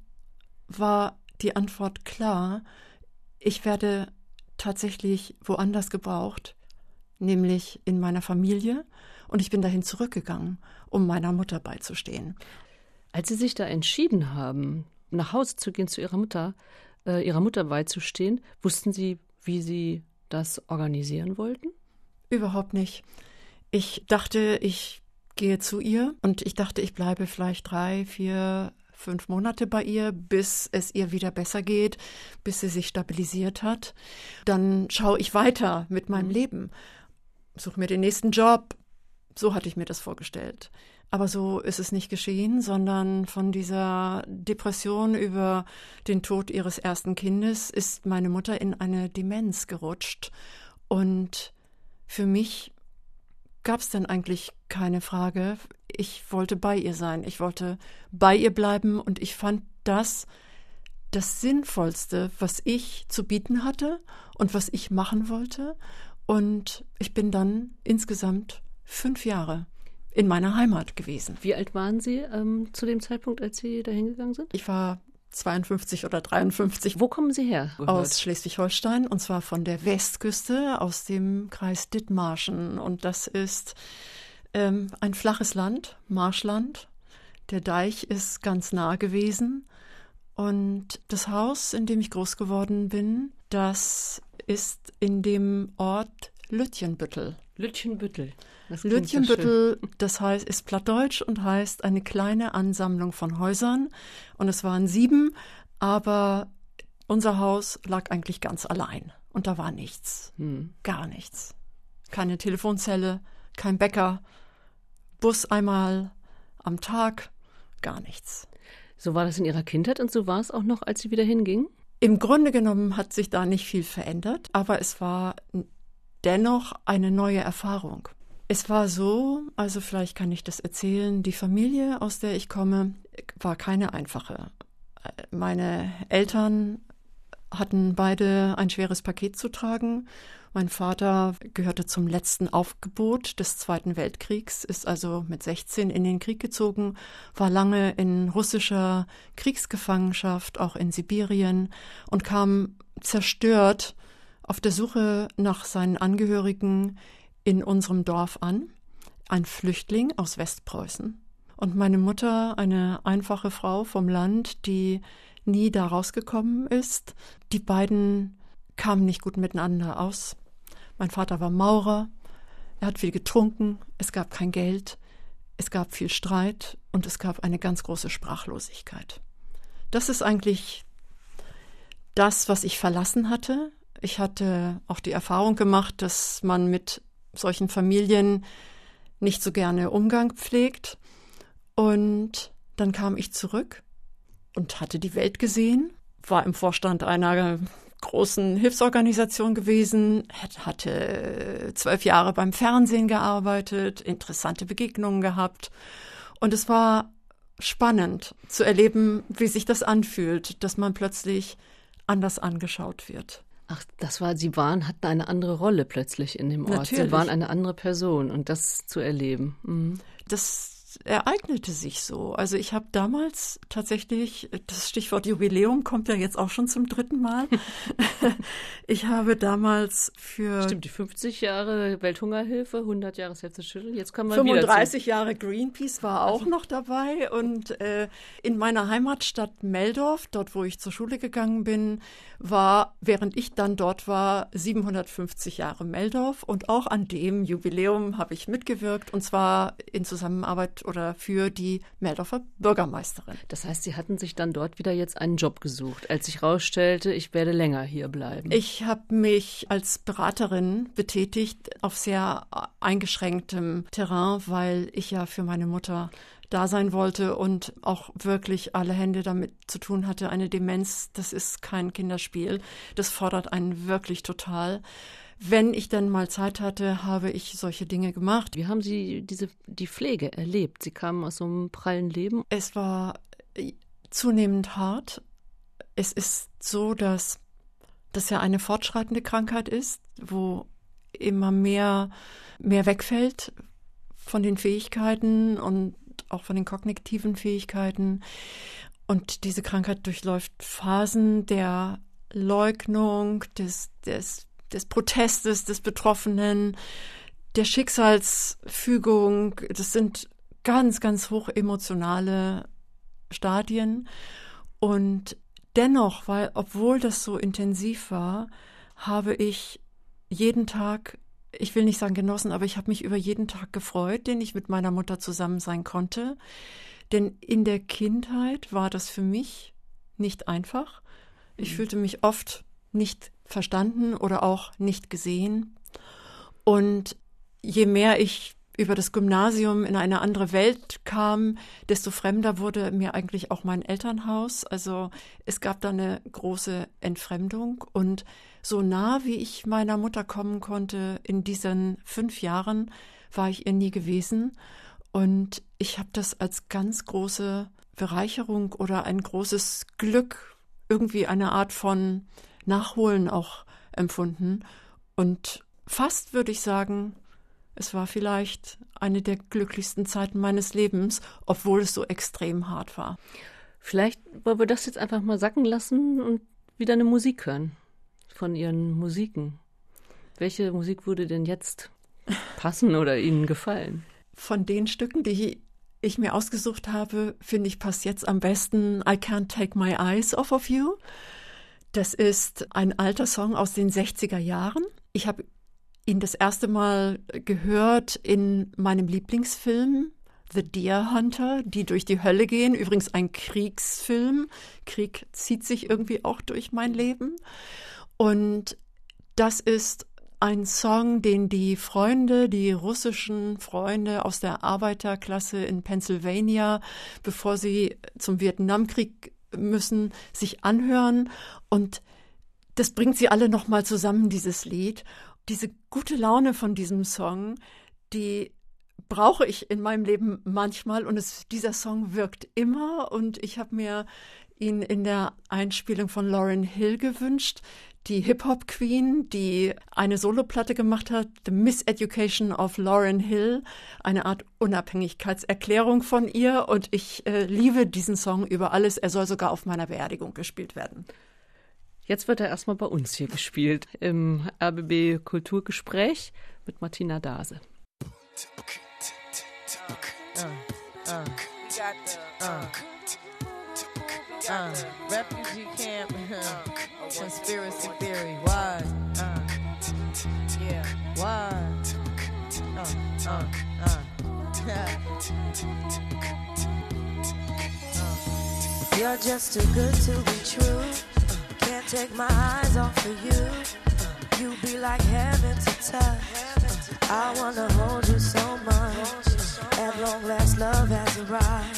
war die Antwort klar, ich werde tatsächlich woanders gebraucht, nämlich in meiner Familie und ich bin dahin zurückgegangen, um meiner Mutter beizustehen. Als Sie sich da entschieden haben, nach Hause zu gehen, zu Ihrer Mutter, äh, Ihrer Mutter beizustehen, wussten Sie, wie Sie das organisieren wollten? Überhaupt nicht. Ich dachte, ich gehe zu ihr und ich dachte, ich bleibe vielleicht drei, vier, fünf Monate bei ihr, bis es ihr wieder besser geht, bis sie sich stabilisiert hat. Dann schaue ich weiter mit meinem Leben, suche mir den nächsten Job. So hatte ich mir das vorgestellt. Aber so ist es nicht geschehen, sondern von dieser Depression über den Tod ihres ersten Kindes ist meine Mutter in eine Demenz gerutscht. Und für mich gab es dann eigentlich keine Frage. Ich wollte bei ihr sein. Ich wollte bei ihr bleiben und ich fand das das Sinnvollste, was ich zu bieten hatte und was ich machen wollte. Und ich bin dann insgesamt fünf Jahre in meiner Heimat gewesen. Wie alt waren Sie ähm, zu dem Zeitpunkt, als Sie da hingegangen sind? Ich war 52 oder 53. Wo kommen Sie her? Aus Schleswig-Holstein und zwar von der Westküste aus dem Kreis Dithmarschen. Und das ist ähm, ein flaches Land, Marschland. Der Deich ist ganz nah gewesen. Und das Haus, in dem ich groß geworden bin, das ist in dem Ort Lütjenbüttel. Lütjenbüttel. Lütjenbüttel, das heißt, ist plattdeutsch und heißt eine kleine Ansammlung von Häusern. Und es waren sieben, aber unser Haus lag eigentlich ganz allein. Und da war nichts. Hm. Gar nichts. Keine Telefonzelle, kein Bäcker, Bus einmal am Tag, gar nichts. So war das in Ihrer Kindheit und so war es auch noch, als Sie wieder hingingen? Im Grunde genommen hat sich da nicht viel verändert, aber es war dennoch eine neue Erfahrung. Es war so, also vielleicht kann ich das erzählen, die Familie, aus der ich komme, war keine einfache. Meine Eltern hatten beide ein schweres Paket zu tragen. Mein Vater gehörte zum letzten Aufgebot des Zweiten Weltkriegs, ist also mit 16 in den Krieg gezogen, war lange in russischer Kriegsgefangenschaft, auch in Sibirien und kam zerstört auf der Suche nach seinen Angehörigen in unserem Dorf an, ein Flüchtling aus Westpreußen. Und meine Mutter, eine einfache Frau vom Land, die nie da rausgekommen ist. Die beiden kamen nicht gut miteinander aus. Mein Vater war Maurer, er hat viel getrunken, es gab kein Geld, es gab viel Streit und es gab eine ganz große Sprachlosigkeit. Das ist eigentlich das, was ich verlassen hatte. Ich hatte auch die Erfahrung gemacht, dass man mit solchen Familien nicht so gerne Umgang pflegt. Und dann kam ich zurück und hatte die Welt gesehen, war im Vorstand einer großen Hilfsorganisation gewesen, hatte zwölf Jahre beim Fernsehen gearbeitet, interessante Begegnungen gehabt. Und es war spannend zu erleben, wie sich das anfühlt, dass man plötzlich anders angeschaut wird. Ach, das war, Sie waren, hatten eine andere Rolle plötzlich in dem Ort. Natürlich. Sie waren eine andere Person und das zu erleben. Mhm. Das ereignete sich so. Also ich habe damals tatsächlich, das Stichwort Jubiläum kommt ja jetzt auch schon zum dritten Mal. ich habe damals für Stimmt, die 50 Jahre Welthungerhilfe, 100 Jahre Sätze schütteln. Jetzt kommen wir 35 Jahre Greenpeace war auch also. noch dabei und äh, in meiner Heimatstadt Meldorf, dort wo ich zur Schule gegangen bin, war, während ich dann dort war, 750 Jahre Meldorf und auch an dem Jubiläum habe ich mitgewirkt und zwar in Zusammenarbeit oder für die Meldorfer Bürgermeisterin. Das heißt, Sie hatten sich dann dort wieder jetzt einen Job gesucht, als sich herausstellte, ich werde länger hier bleiben. Ich habe mich als Beraterin betätigt auf sehr eingeschränktem Terrain, weil ich ja für meine Mutter da sein wollte und auch wirklich alle Hände damit zu tun hatte. Eine Demenz, das ist kein Kinderspiel. Das fordert einen wirklich total. Wenn ich dann mal Zeit hatte, habe ich solche Dinge gemacht. Wie haben Sie diese, die Pflege erlebt? Sie kamen aus so einem prallen Leben. Es war äh, zunehmend hart. Es ist so, dass das ja eine fortschreitende Krankheit ist, wo immer mehr, mehr wegfällt von den Fähigkeiten und auch von den kognitiven Fähigkeiten. Und diese Krankheit durchläuft Phasen der Leugnung, des, des, des Protestes des Betroffenen, der Schicksalsfügung. Das sind ganz, ganz hoch emotionale Stadien. Und dennoch, weil, obwohl das so intensiv war, habe ich jeden Tag ich will nicht sagen genossen, aber ich habe mich über jeden Tag gefreut, den ich mit meiner Mutter zusammen sein konnte. Denn in der Kindheit war das für mich nicht einfach. Ich mhm. fühlte mich oft nicht verstanden oder auch nicht gesehen. Und je mehr ich über das Gymnasium in eine andere Welt kam, desto fremder wurde mir eigentlich auch mein Elternhaus. Also es gab da eine große Entfremdung und so nah wie ich meiner Mutter kommen konnte in diesen fünf Jahren, war ich ihr nie gewesen. Und ich habe das als ganz große Bereicherung oder ein großes Glück, irgendwie eine Art von Nachholen auch empfunden. Und fast würde ich sagen, es war vielleicht eine der glücklichsten Zeiten meines Lebens, obwohl es so extrem hart war. Vielleicht wollen wir das jetzt einfach mal sacken lassen und wieder eine Musik hören von Ihren Musiken. Welche Musik würde denn jetzt passen oder Ihnen gefallen? Von den Stücken, die ich mir ausgesucht habe, finde ich, passt jetzt am besten I Can't Take My Eyes Off of You. Das ist ein alter Song aus den 60er Jahren. Ich habe ihn das erste Mal gehört in meinem Lieblingsfilm The Deer Hunter, die durch die Hölle gehen. Übrigens ein Kriegsfilm. Krieg zieht sich irgendwie auch durch mein Leben. Und das ist ein Song, den die Freunde, die russischen Freunde aus der Arbeiterklasse in Pennsylvania, bevor sie zum Vietnamkrieg müssen, sich anhören. Und das bringt sie alle nochmal zusammen, dieses Lied. Diese gute Laune von diesem Song, die brauche ich in meinem Leben manchmal. Und es, dieser Song wirkt immer. Und ich habe mir ihn in der Einspielung von Lauren Hill gewünscht, die Hip-Hop-Queen, die eine Soloplatte gemacht hat, The Miseducation of Lauren Hill, eine Art Unabhängigkeitserklärung von ihr. Und ich äh, liebe diesen Song über alles. Er soll sogar auf meiner Beerdigung gespielt werden. Jetzt wird er erstmal bei uns hier gespielt, im RBB Kulturgespräch mit Martina Dase. Uh, uh, uh. Uh, refugee camp, uh, conspiracy theory. Why? Uh, yeah, why? Uh, uh, uh. You're just too good to be true. Can't take my eyes off of you. You be like heaven to touch. I wanna hold you so much. At long last, love has arrived.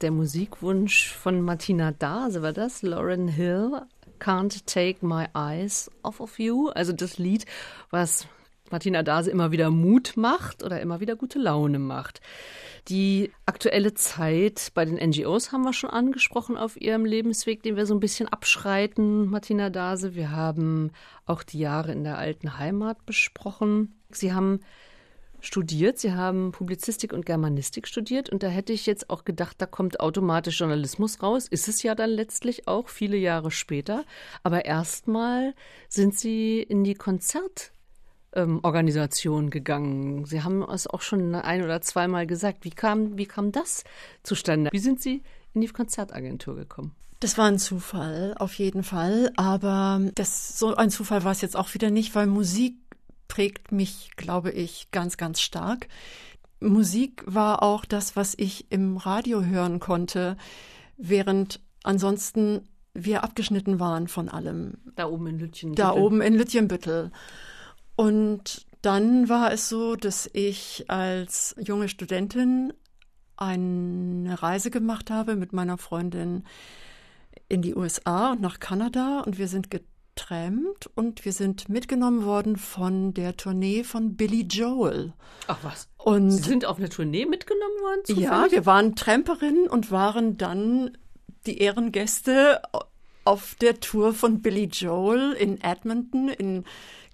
Der Musikwunsch von Martina Dase war das, Lauren Hill, Can't Take My Eyes Off of You. Also das Lied, was Martina Dase immer wieder Mut macht oder immer wieder gute Laune macht. Die aktuelle Zeit bei den NGOs haben wir schon angesprochen auf ihrem Lebensweg, den wir so ein bisschen abschreiten, Martina Dase. Wir haben auch die Jahre in der alten Heimat besprochen. Sie haben studiert. Sie haben Publizistik und Germanistik studiert und da hätte ich jetzt auch gedacht, da kommt automatisch Journalismus raus. Ist es ja dann letztlich auch viele Jahre später. Aber erstmal sind Sie in die Konzertorganisation gegangen. Sie haben es auch schon ein oder zweimal gesagt. Wie kam, wie kam das zustande? Wie sind Sie in die Konzertagentur gekommen? Das war ein Zufall, auf jeden Fall. Aber das, so ein Zufall war es jetzt auch wieder nicht, weil Musik prägt mich, glaube ich, ganz, ganz stark. Musik war auch das, was ich im Radio hören konnte, während ansonsten wir abgeschnitten waren von allem. Da oben in Lütjenbüttel. Da oben in Lütjenbüttel. Und dann war es so, dass ich als junge Studentin eine Reise gemacht habe mit meiner Freundin in die USA und nach Kanada und wir sind getrennt und wir sind mitgenommen worden von der Tournee von Billy Joel. Ach was. Und Sie sind auf eine Tournee mitgenommen worden? Zufällig? ja, wir waren Tramperinnen und waren dann die Ehrengäste auf der Tour von Billy Joel in Edmonton, in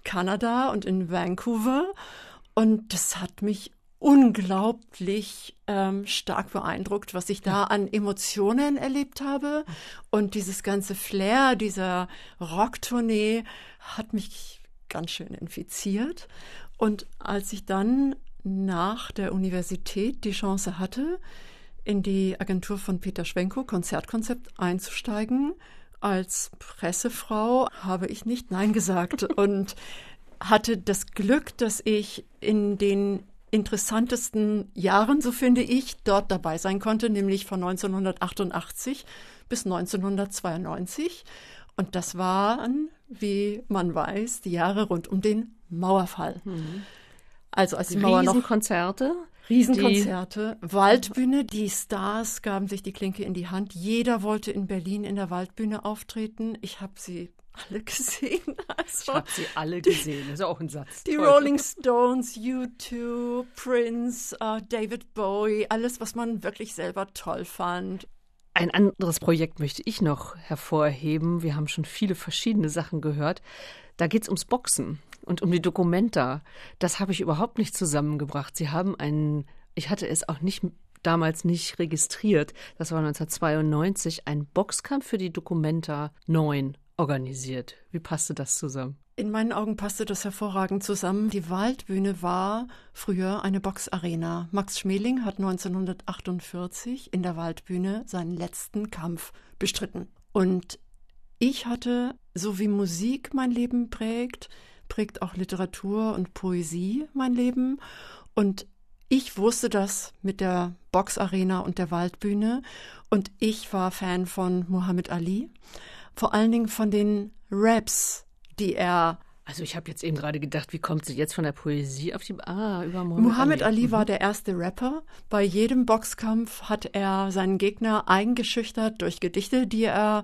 Kanada und in Vancouver. Und das hat mich unglaublich ähm, stark beeindruckt, was ich da an Emotionen erlebt habe. Und dieses ganze Flair dieser Rocktournee hat mich ganz schön infiziert. Und als ich dann nach der Universität die Chance hatte, in die Agentur von Peter Schwenko, Konzertkonzept, einzusteigen, als Pressefrau habe ich nicht Nein gesagt und hatte das Glück, dass ich in den interessantesten Jahren, so finde ich, dort dabei sein konnte, nämlich von 1988 bis 1992. Und das waren, wie man weiß, die Jahre rund um den Mauerfall. Mhm. Also als die Mauer noch Riesenkonzerte. Riesenkonzerte, Waldbühne, die Stars gaben sich die Klinke in die Hand. Jeder wollte in Berlin in der Waldbühne auftreten. Ich habe sie alle gesehen. Ich habe sie alle gesehen. Das ist auch ein Satz. Die Toll. Rolling Stones, U2, Prince, äh, David Bowie, alles, was man wirklich selber toll fand. Ein anderes Projekt möchte ich noch hervorheben. Wir haben schon viele verschiedene Sachen gehört. Da geht es ums Boxen und um die Dokumenta. Das habe ich überhaupt nicht zusammengebracht. Sie haben einen, ich hatte es auch nicht damals nicht registriert. Das war 1992 ein Boxkampf für die Dokumenta 9 organisiert. Wie passte das zusammen? In meinen Augen passte das hervorragend zusammen. Die Waldbühne war früher eine Boxarena. Max Schmeling hat 1948 in der Waldbühne seinen letzten Kampf bestritten. Und ich hatte, so wie Musik mein Leben prägt, prägt auch Literatur und Poesie mein Leben. Und ich wusste das mit der Boxarena und der Waldbühne. Und ich war Fan von Muhammad Ali. Vor allen Dingen von den Raps, die er Also ich habe jetzt eben gerade gedacht, wie kommt sie jetzt von der Poesie auf die Ah, über Muhammad, Muhammad Ali, Mhm. war der erste Rapper. Bei jedem Boxkampf hat er seinen Gegner eingeschüchtert durch Gedichte, die er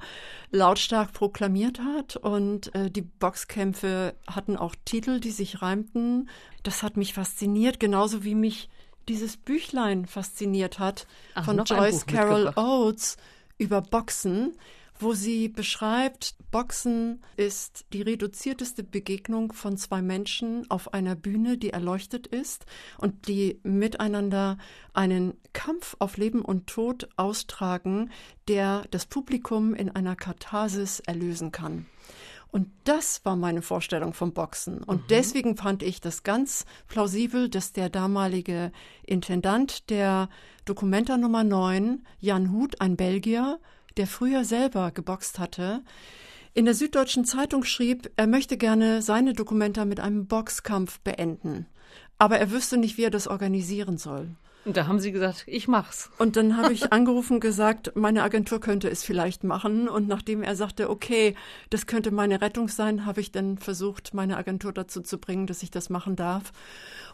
lautstark proklamiert hat. Und äh, die Boxkämpfe hatten auch Titel, die sich reimten. Das hat mich fasziniert, genauso wie mich dieses Büchlein fasziniert hat Ach, von Joyce Carol. Oates über Boxen, wo sie beschreibt, Boxen ist die reduzierteste Begegnung von zwei Menschen auf einer Bühne, die erleuchtet ist und die miteinander einen Kampf auf Leben und Tod austragen, der das Publikum in einer Katharsis erlösen kann. Und das war meine Vorstellung vom Boxen. Und deswegen fand ich das ganz plausibel, dass der damalige Intendant der Dokumenta Nummer 9, Jan Huth, ein Belgier, der früher selber geboxt hatte, in der Süddeutschen Zeitung schrieb, er möchte gerne seine Dokumenta mit einem Boxkampf beenden. Aber er wüsste nicht, wie er das organisieren soll. Und da haben sie gesagt, ich mach's. Und dann habe ich angerufen und gesagt, meine Agentur könnte es vielleicht machen. Und nachdem er sagte, okay, das könnte meine Rettung sein, habe ich dann versucht, meine Agentur dazu zu bringen, dass ich das machen darf.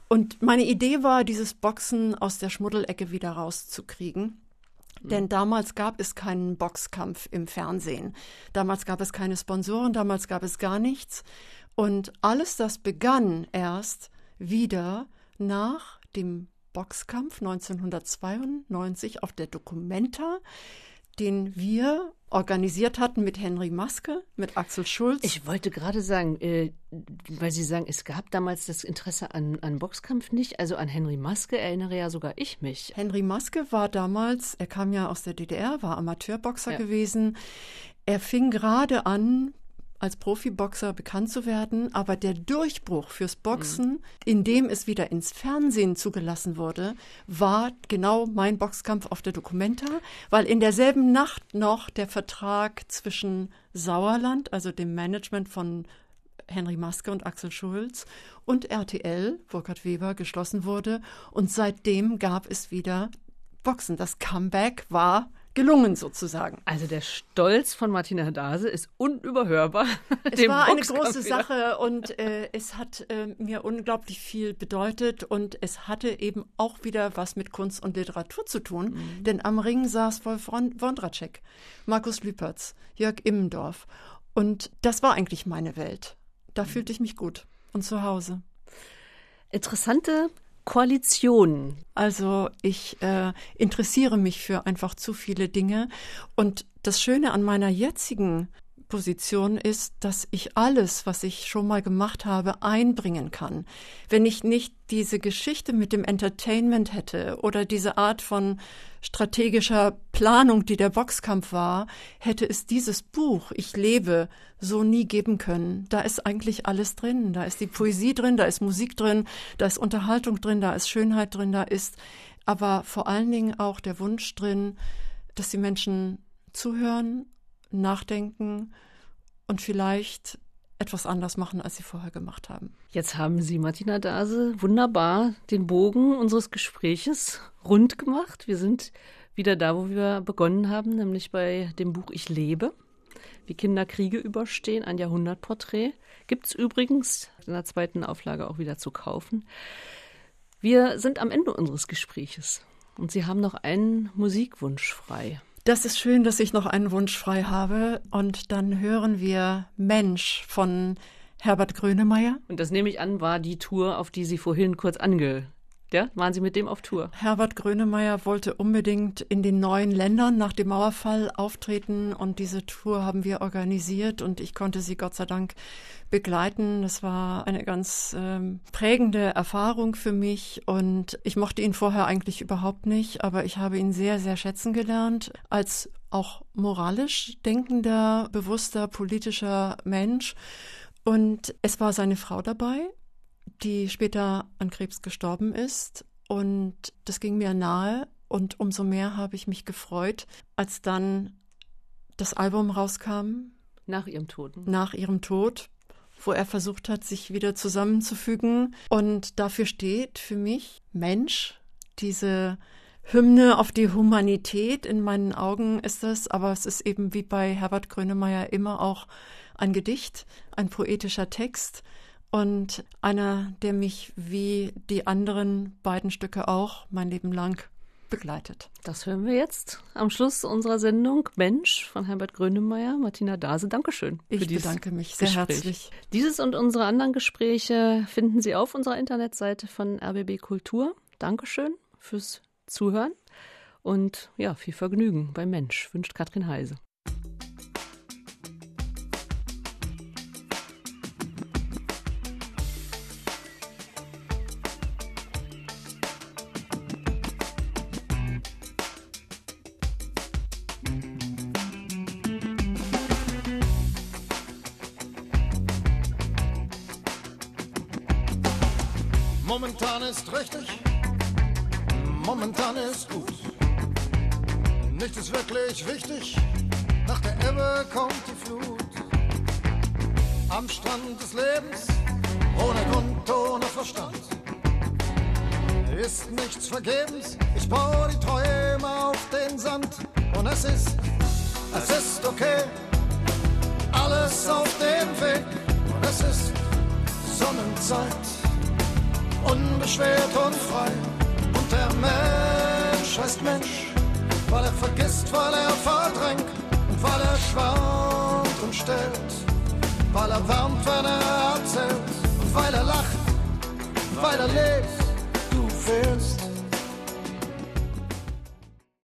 Und meine Idee war, dieses Boxen aus der Schmuddelecke wieder rauszukriegen. Denn damals gab es keinen Boxkampf im Fernsehen. Damals gab es keine Sponsoren, damals gab es gar nichts. Und alles das begann erst wieder nach dem Boxkampf 1992 auf der Documenta. den wir organisiert hatten mit Henry Maske, mit Axel Schulz. Ich wollte gerade sagen, äh, weil Sie sagen, es gab damals das Interesse an, an Boxkampf nicht. Also an Henry Maske erinnere ja sogar ich mich. Henry Maske war damals, er kam ja aus der DDR, war Amateurboxer ja. gewesen. Er fing gerade an, als Profiboxer bekannt zu werden, aber der Durchbruch fürs Boxen, mhm. in dem es wieder ins Fernsehen zugelassen wurde, war genau mein Boxkampf auf der Documenta, weil in derselben Nacht noch der Vertrag zwischen Sauerland, also dem Management von Henry Maske und Axel Schulz und RTL, Burkhard Weber, geschlossen wurde und seitdem gab es wieder Boxen. Das Comeback war gelungen sozusagen. Also der Stolz von Martina Dase ist unüberhörbar. Es war eine große Sache und äh, es hat äh, mir unglaublich viel bedeutet und es hatte eben auch wieder was mit Kunst und Literatur zu tun, mhm. denn am Ring saß Wolf Wondracek, Markus Lüpertz, Jörg Immendorf und das war eigentlich meine Welt. Da mhm. fühlte ich mich gut und zu Hause. Interessante Koalitionen. Also ich äh, interessiere mich für einfach zu viele Dinge. Und das Schöne an meiner jetzigen Position ist, dass ich alles, was ich schon mal gemacht habe, einbringen kann. Wenn ich nicht diese Geschichte mit dem Entertainment hätte oder diese Art von strategischer Planung, die der Boxkampf war, hätte es dieses Buch Ich lebe so nie geben können. Da ist eigentlich alles drin. Da ist die Poesie drin, da ist Musik drin, da ist Unterhaltung drin, da ist Schönheit drin, da ist aber vor allen Dingen auch der Wunsch drin, dass die Menschen zuhören nachdenken und vielleicht etwas anders machen, als sie vorher gemacht haben. Jetzt haben Sie, Martina Dase, wunderbar den Bogen unseres Gespräches rund gemacht. Wir sind wieder da, wo wir begonnen haben, nämlich bei dem Buch Ich lebe, wie Kinder Kriege überstehen, ein Jahrhundertporträt. Gibt es übrigens in der zweiten Auflage auch wieder zu kaufen. Wir sind am Ende unseres Gespräches und Sie haben noch einen Musikwunsch frei. Das ist schön, dass ich noch einen Wunsch frei habe. Und dann hören wir Mensch von Herbert Grönemeyer. Und das nehme ich an, war die Tour, auf die Sie vorhin kurz ange ja, waren Sie mit dem auf Tour? Herbert Grönemeyer wollte unbedingt in den neuen Ländern nach dem Mauerfall auftreten und diese Tour haben wir organisiert und ich konnte sie Gott sei Dank begleiten. Das war eine ganz ähm, prägende Erfahrung für mich und ich mochte ihn vorher eigentlich überhaupt nicht, aber ich habe ihn sehr, sehr schätzen gelernt als auch moralisch denkender, bewusster, politischer Mensch. Und es war seine Frau dabei, die später an Krebs gestorben ist. Und das ging mir nahe. Und umso mehr habe ich mich gefreut, als dann das Album rauskam. Nach ihrem Tod. Nach ihrem Tod, wo er versucht hat, sich wieder zusammenzufügen. Und dafür steht für mich Mensch, diese Hymne auf die Humanität. In meinen Augen ist das, aber es ist eben wie bei Herbert Grönemeyer immer auch ein Gedicht, ein poetischer Text und einer, der mich wie die anderen beiden Stücke auch mein Leben lang begleitet. Das hören wir jetzt am Schluss unserer Sendung. Mensch von Herbert Grönemeyer, Martina Dase. Dankeschön. Ich bedanke mich sehr Gespräch. herzlich. Dieses und unsere anderen Gespräche finden Sie auf unserer Internetseite von RBB Kultur. Dankeschön fürs Zuhören und ja, viel Vergnügen beim Mensch, wünscht Katrin Heise. Ist richtig, momentan ist gut. Nichts ist wirklich wichtig, nach der Ebbe kommt die Flut. Am Strand des Lebens, ohne Grund, ohne Verstand. Ist nichts vergebens, ich baue die Träume auf den Sand. Und es ist, es ist okay, alles auf dem Weg. Und es ist Sonnenzeit unbeschwert und frei. Und der Mensch heißt Mensch, weil er vergisst, weil er verdrängt und weil er schwankt und stellt, weil er wärmt, wenn er erzählt und weil er lacht, weil er lebt. Du fehlst.